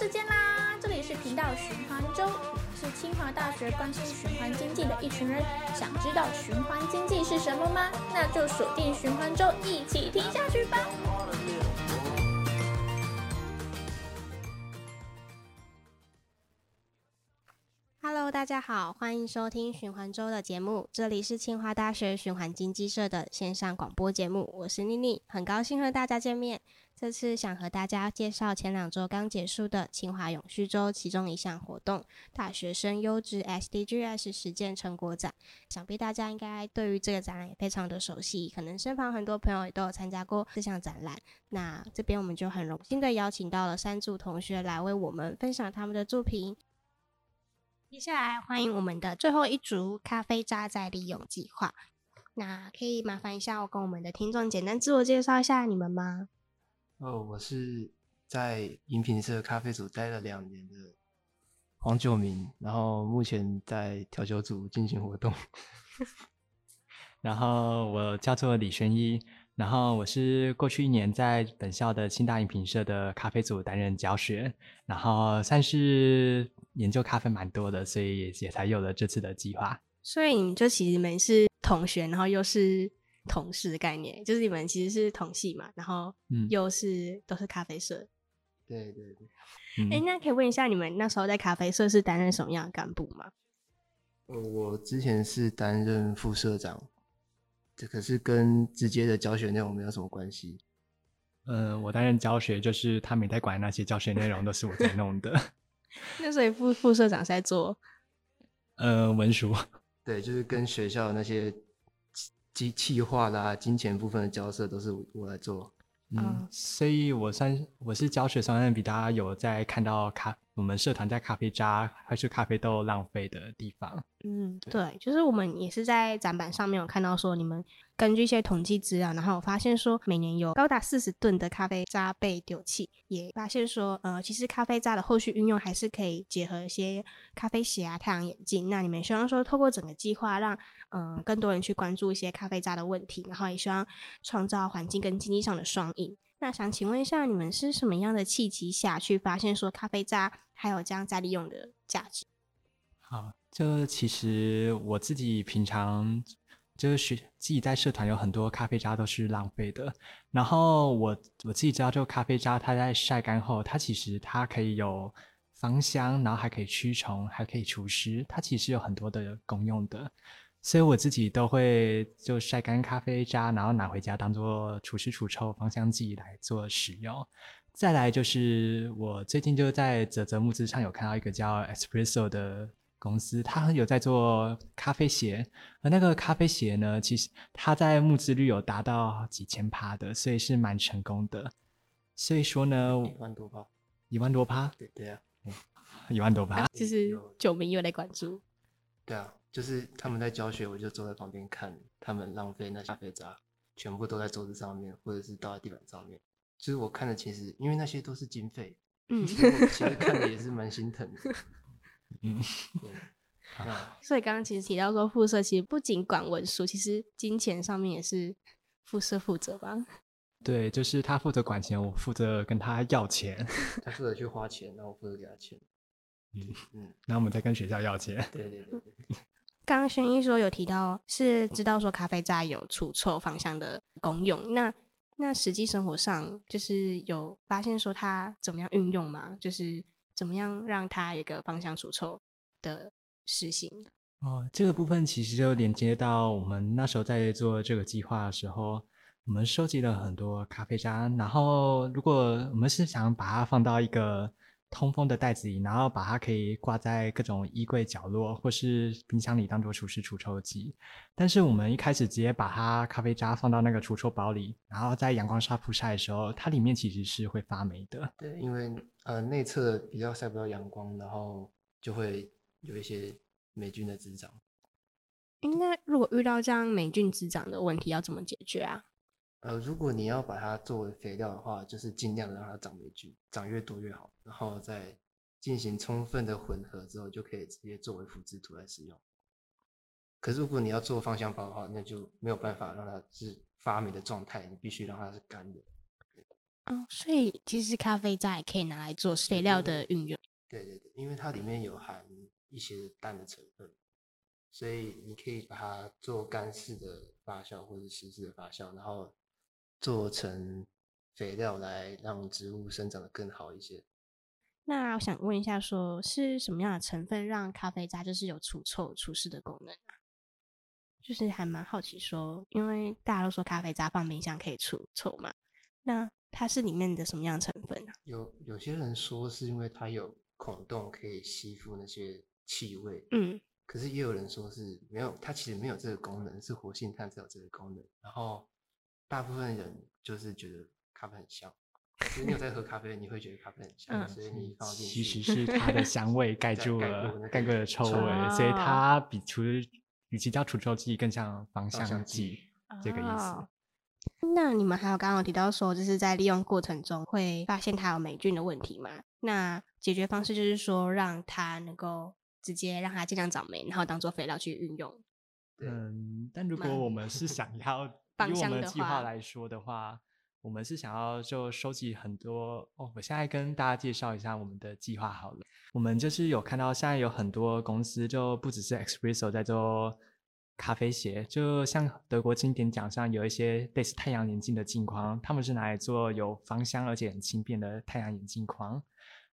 时间啦！这里是频道循环周，是清华大学关心循环经济的一群人。想知道循环经济是什么吗？那就锁定循环周，一起听下去吧。Hello，大家好，欢迎收听循环周的节目。这里是清华大学循环经济社的线上广播节目，我是妮妮，很高兴和大家见面。这次想和大家介绍前两周刚结束的清华永续周其中一项活动——大学生优质 SDGs 实践成果展。想必大家应该对于这个展览也非常的熟悉，可能身旁很多朋友也都有参加过这项展览。那这边我们就很荣幸的邀请到了三组同学来为我们分享他们的作品。接下来欢迎我们的最后一组咖啡渣再利用计划。那可以麻烦一下我跟我们的听众简单自我介绍一下你们吗？哦，我是在饮品社咖啡组待了两年的黄九明，然后目前在调酒组进行活动。然后我叫做李轩一，然后我是过去一年在本校的清大饮品社的咖啡组担任教学，然后算是研究咖啡蛮多的，所以也也才有了这次的计划。所以你就其实你们是同学，然后又是。同事的概念，就是你们其实是同系嘛，然后又是、嗯、都是咖啡社。对对对。哎、欸，那可以问一下，你们那时候在咖啡社是担任什么样的干部吗？我之前是担任副社长，这可是跟直接的教学内容没有什么关系。嗯、呃，我担任教学，就是他没在管那些教学内容，都是我在弄的。那所以副副社长是在做？呃，文书。对，就是跟学校那些。机器化啦，金钱部分的交涉都是我来做。嗯，所以我算我是教学上面比大家有在看到咖，我们社团在咖啡渣还是咖啡豆浪费的地方。嗯，对，就是我们也是在展板上面有看到说，你们根据一些统计资料，然后我发现说每年有高达四十吨的咖啡渣被丢弃，也发现说，呃，其实咖啡渣的后续运用还是可以结合一些咖啡鞋啊、太阳眼镜。那你们希望说透过整个计划，让嗯、呃、更多人去关注一些咖啡渣的问题，然后也希望创造环境跟经济上的双赢。那想请问一下，你们是什么样的契机下去发现说咖啡渣还有这样再利用的价值？好，就其实我自己平常就是自己在社团有很多咖啡渣都是浪费的，然后我我自己知道，就咖啡渣它在晒干后，它其实它可以有芳香，然后还可以驱虫，还可以除湿，它其实有很多的功用的。所以我自己都会就晒干咖啡渣，然后拿回家当做除湿除臭芳香剂来做使用。再来就是我最近就在泽泽木资上有看到一个叫 Espresso 的公司，它有在做咖啡鞋，而那个咖啡鞋呢，其实它在募资率有达到几千趴的，所以是蛮成功的。所以说呢，一万多趴，一万多趴，对对啊，一万多趴，其实九名有来关注，对啊。就是他们在教学，我就坐在旁边看他们浪费那些咖啡渣，全部都在桌子上面，或者是倒在地板上面。就是我看的，其实因为那些都是经费，嗯，其实看的也是蛮心疼的。嗯，对。所以刚刚其实提到说，副社其实不仅管文书，其实金钱上面也是副社负责吧？对，就是他负责管钱，我负责跟他要钱。他负责去花钱，然后我负责给他钱。嗯嗯，那我们再跟学校要钱。对对对对。刚刚轩一说有提到是知道说咖啡渣有除臭芳香的功用，那那实际生活上就是有发现说它怎么样运用吗？就是怎么样让它一个芳香除臭的实行？哦，这个部分其实就连接到我们那时候在做这个计划的时候，我们收集了很多咖啡渣，然后如果我们是想把它放到一个。通风的袋子里，然后把它可以挂在各种衣柜角落或是冰箱里当做除湿除臭剂。但是我们一开始直接把它咖啡渣放到那个除臭包里，然后在阳光下曝晒的时候，它里面其实是会发霉的。对，因为呃内侧比较晒不到阳光，然后就会有一些霉菌的滋长。应该如果遇到这样霉菌滋长的问题，要怎么解决啊？呃，如果你要把它作为肥料的话，就是尽量让它长霉菌，长越多越好，然后再进行充分的混合之后，就可以直接作为腐殖土来使用。可是如果你要做芳香包的话，那就没有办法让它是发霉的状态，你必须让它是干的。哦，所以其实咖啡渣也可以拿来做肥料的运用。对对对，因为它里面有含一些氮的成分，所以你可以把它做干式的发酵或者湿式的发酵，然后做成肥料来让植物生长的更好一些。那我想问一下说，说是什么样的成分让咖啡渣就是有除臭除湿的功能啊？就是还蛮好奇说，因为大家都说咖啡渣放冰箱可以除臭嘛，那它是里面的什么样的成分啊？有有些人说是因为它有孔洞可以吸附那些气味，嗯，可是也有人说是没有，它其实没有这个功能，是活性炭才有这个功能。然后大部分人就是觉得咖啡很香。其实你有在喝咖啡，你会觉得咖啡很香，嗯、所以你放进去，其实是它的香味盖 住了盖过了臭味，哦、所以它比除与其叫除臭剂，更像芳香剂这个意思。哦、那你们还有刚刚有提到说，就是在利用过程中会发现它有霉菌的问题吗？那解决方式就是说，让它能够直接让它尽量长霉，然后当做肥料去运用。嗯，但如果我们是想要以我们的计划来说的话。我们是想要就收集很多哦，我现在跟大家介绍一下我们的计划好了。我们就是有看到现在有很多公司，就不只是 Espresso 在做咖啡鞋，就像德国经典奖上有一些类似太阳眼镜的镜框，他们是拿来做有芳香而且很轻便的太阳眼镜框。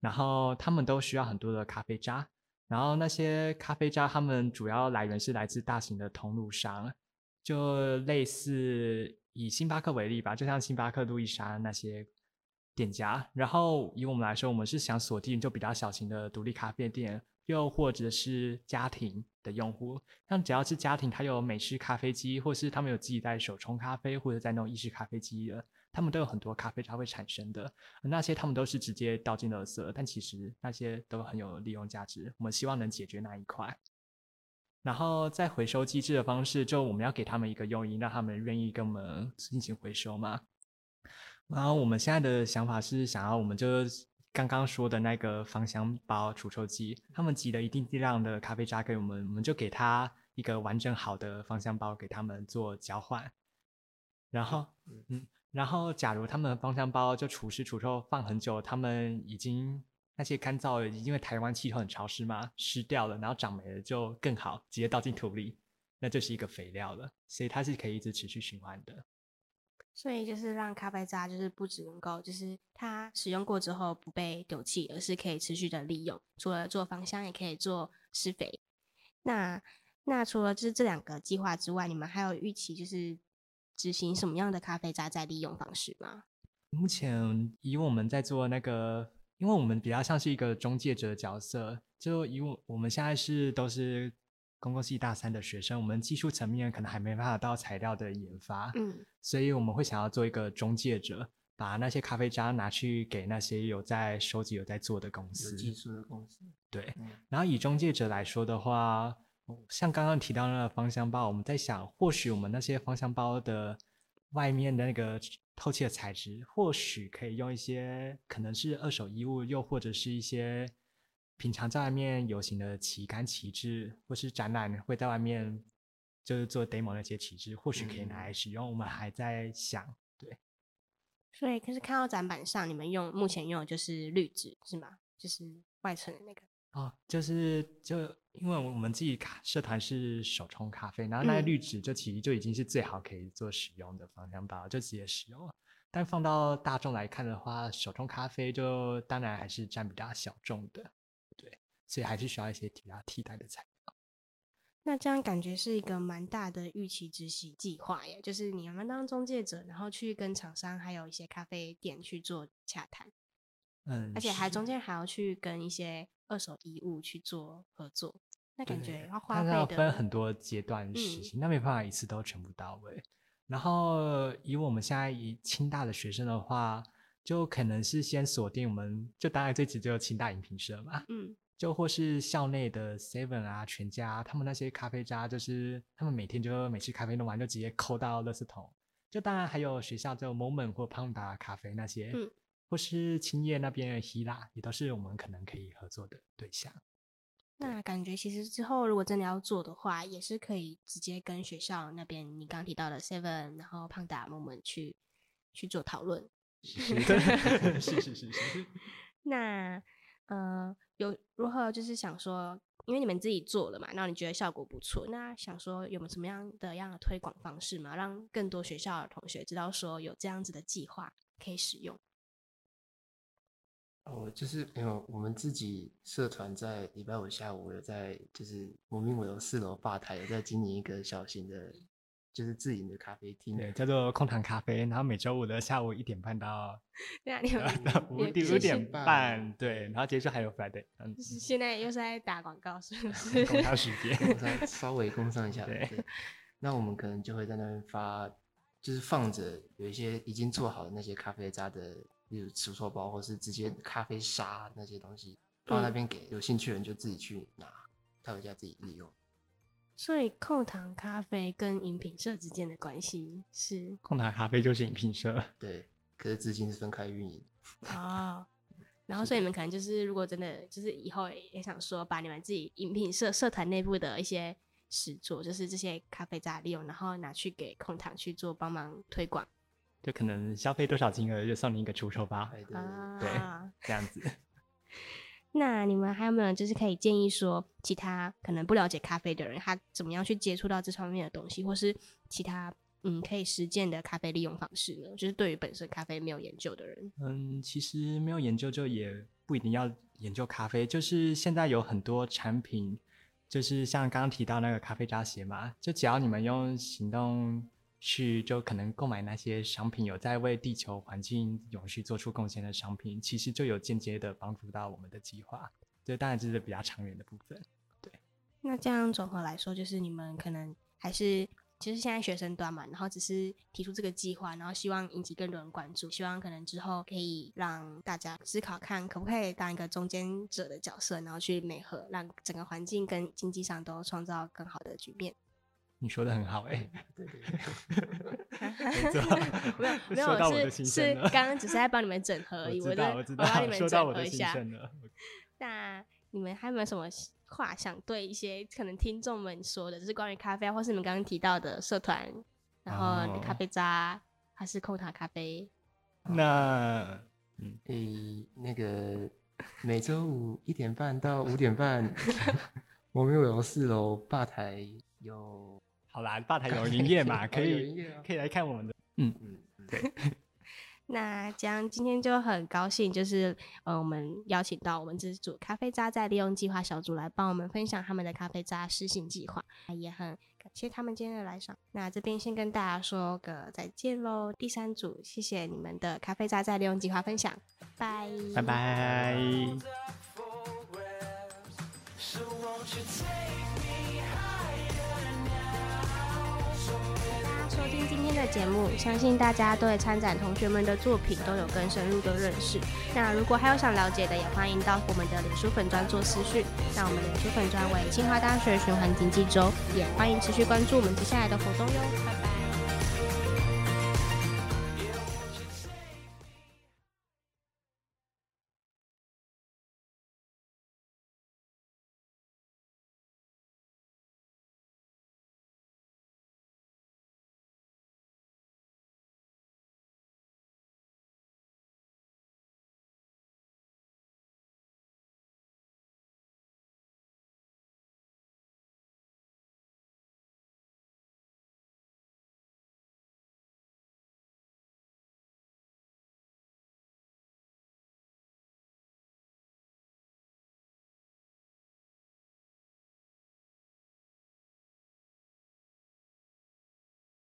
然后他们都需要很多的咖啡渣，然后那些咖啡渣他们主要来源是来自大型的通路商，就类似。以星巴克为例吧，就像星巴克、路易莎那些店家，然后以我们来说，我们是想锁定就比较小型的独立咖啡店，又或者是家庭的用户。像只要是家庭，他有美式咖啡机，或是他们有自己带手冲咖啡，或者在那种意式咖啡机的，他们都有很多咖啡渣会产生的。那些他们都是直接倒进垃圾，但其实那些都很有利用价值。我们希望能解决那一块。然后在回收机制的方式，就我们要给他们一个诱因，让他们愿意跟我们进行回收嘛。然后我们现在的想法是，想要我们就刚刚说的那个芳香包除臭剂，他们集了一定剂量的咖啡渣给我们，我们就给他一个完整好的芳香包给他们做交换。然后，嗯，然后假如他们的芳香包就除湿除臭放很久，他们已经。那些干燥的，因为台湾气候很潮湿嘛，湿掉了，然后长霉了就更好，直接倒进土里，那就是一个肥料了，所以它是可以一直持续循环的。所以就是让咖啡渣就是不只能够，就是它使用过之后不被丢弃，而是可以持续的利用，除了做芳香，也可以做施肥。那那除了就是这两个计划之外，你们还有预期就是执行什么样的咖啡渣再利用方式吗？目前以我们在做那个。因为我们比较像是一个中介者的角色，就以我我们现在是都是公共系大三的学生，我们技术层面可能还没办法到材料的研发，嗯，所以我们会想要做一个中介者，把那些咖啡渣拿去给那些有在收集、有在做的公司，有技术的公司，对。嗯、然后以中介者来说的话，像刚刚提到那个芳香包，我们在想，或许我们那些芳香包的外面的那个。透气的材质，或许可以用一些可能是二手衣物，又或者是一些平常在外面游行的旗杆旗帜，或是展览会在外面就是做 demo 那些旗帜，或许可以拿来使用。嗯、我们还在想，对。所以，可是看到展板上，你们用目前用的就是绿纸是吗？就是外层的那个。哦，就是就因为我们自己卡社团是手冲咖啡，然后那个滤纸就其实就已经是最好可以做使用的方向包，就直接使用了。但放到大众来看的话，手冲咖啡就当然还是占比较小众的，对，所以还是需要一些其他替代的材料。那这样感觉是一个蛮大的预期执行计划耶，就是你们当中介者，然后去跟厂商还有一些咖啡店去做洽谈，嗯，而且还中间还要去跟一些。二手衣物去做合作，那感觉要花费的，要分很多阶段实行，嗯、那没办法一次都全部到位。然后以我们现在以清大的学生的话，就可能是先锁定我们，就当然最直接有清大饮品社嘛，嗯，就或是校内的 Seven 啊、全家，他们那些咖啡渣，就是他们每天就每次咖啡弄完就直接扣到垃圾桶。就当然还有学校就 Moment 或 Panda 咖啡那些，嗯。或是青叶那边的希腊，也都是我们可能可以合作的对象。那感觉其实之后如果真的要做的话，也是可以直接跟学校那边你刚提到的 Seven，然后胖达我们去去做讨论。是是 是是是是。那呃，有如何就是想说，因为你们自己做了嘛，然后你觉得效果不错，那想说有没有什么样的样的推广方式嘛，让更多学校的同学知道说有这样子的计划可以使用？哦，就是没有我们自己社团在礼拜五下午有在，就是我们五楼四楼吧台有在经营一个小型的，就是自营的咖啡厅，对，叫做空堂咖啡。然后每周五的下午一点半到，对啊，你们到五点五点半，对，然后结束还有 Friday，嗯，现在又是在打广告，是不 是？广 告时间，我再稍微工商一下，对，对。那我们可能就会在那边发，就是放着有一些已经做好的那些咖啡渣的。例如储售包，或是直接咖啡沙那些东西，放那边给有兴趣的人就自己去拿，带回家自己利用。所以控糖咖啡跟饮品社之间的关系是？控糖咖啡就是饮品社，对，可是资金是分开运营。哦，然后所以你们可能就是，如果真的就是以后也想说，把你们自己饮品社社团内部的一些实作，就是这些咖啡渣利用，然后拿去给控糖去做帮忙推广。就可能消费多少金额就送你一个出售吧，啊、对，这样子。那你们还有没有就是可以建议说，其他可能不了解咖啡的人，他怎么样去接触到这方面的东西，或是其他嗯可以实践的咖啡利用方式呢？就是对于本身咖啡没有研究的人，嗯，其实没有研究就也不一定要研究咖啡，就是现在有很多产品，就是像刚刚提到那个咖啡渣鞋嘛，就只要你们用行动。去就可能购买那些商品，有在为地球环境永续做出贡献的商品，其实就有间接的帮助到我们的计划。这当然这是比较长远的部分。对，那这样总和来说，就是你们可能还是其实现在学生端嘛，然后只是提出这个计划，然后希望引起更多人关注，希望可能之后可以让大家思考看可不可以当一个中间者的角色，然后去美合，让整个环境跟经济上都创造更好的局面。你说的很好哎、欸，对对对，没有 没有，是是刚刚只是在帮你们整合而已，我在我帮你们整合一下。那你们还有没有什么话想对一些可能听众们说的，就是关于咖啡，或是你们刚刚提到的社团，然后咖啡渣还是空塔咖啡？那嗯，诶，那个每周五一点半到五点半，我们有四楼吧台有。好啦，吧台 有营业嘛，可以可以来看我们的。嗯嗯，对。那这样今天就很高兴，就是呃，我们邀请到我们这组咖啡渣在利用计划小组来帮我们分享他们的咖啡渣施行计划，也很感谢他们今天的来上。那这边先跟大家说个再见喽。第三组，谢谢你们的咖啡渣在利用计划分享，拜拜拜。今天的节目，相信大家对参展同学们的作品都有更深入的认识。那如果还有想了解的，也欢迎到我们的脸书粉专做私讯。那我们脸书粉专为清华大学循环经济周，也欢迎持续关注我们接下来的活动哟。拜拜。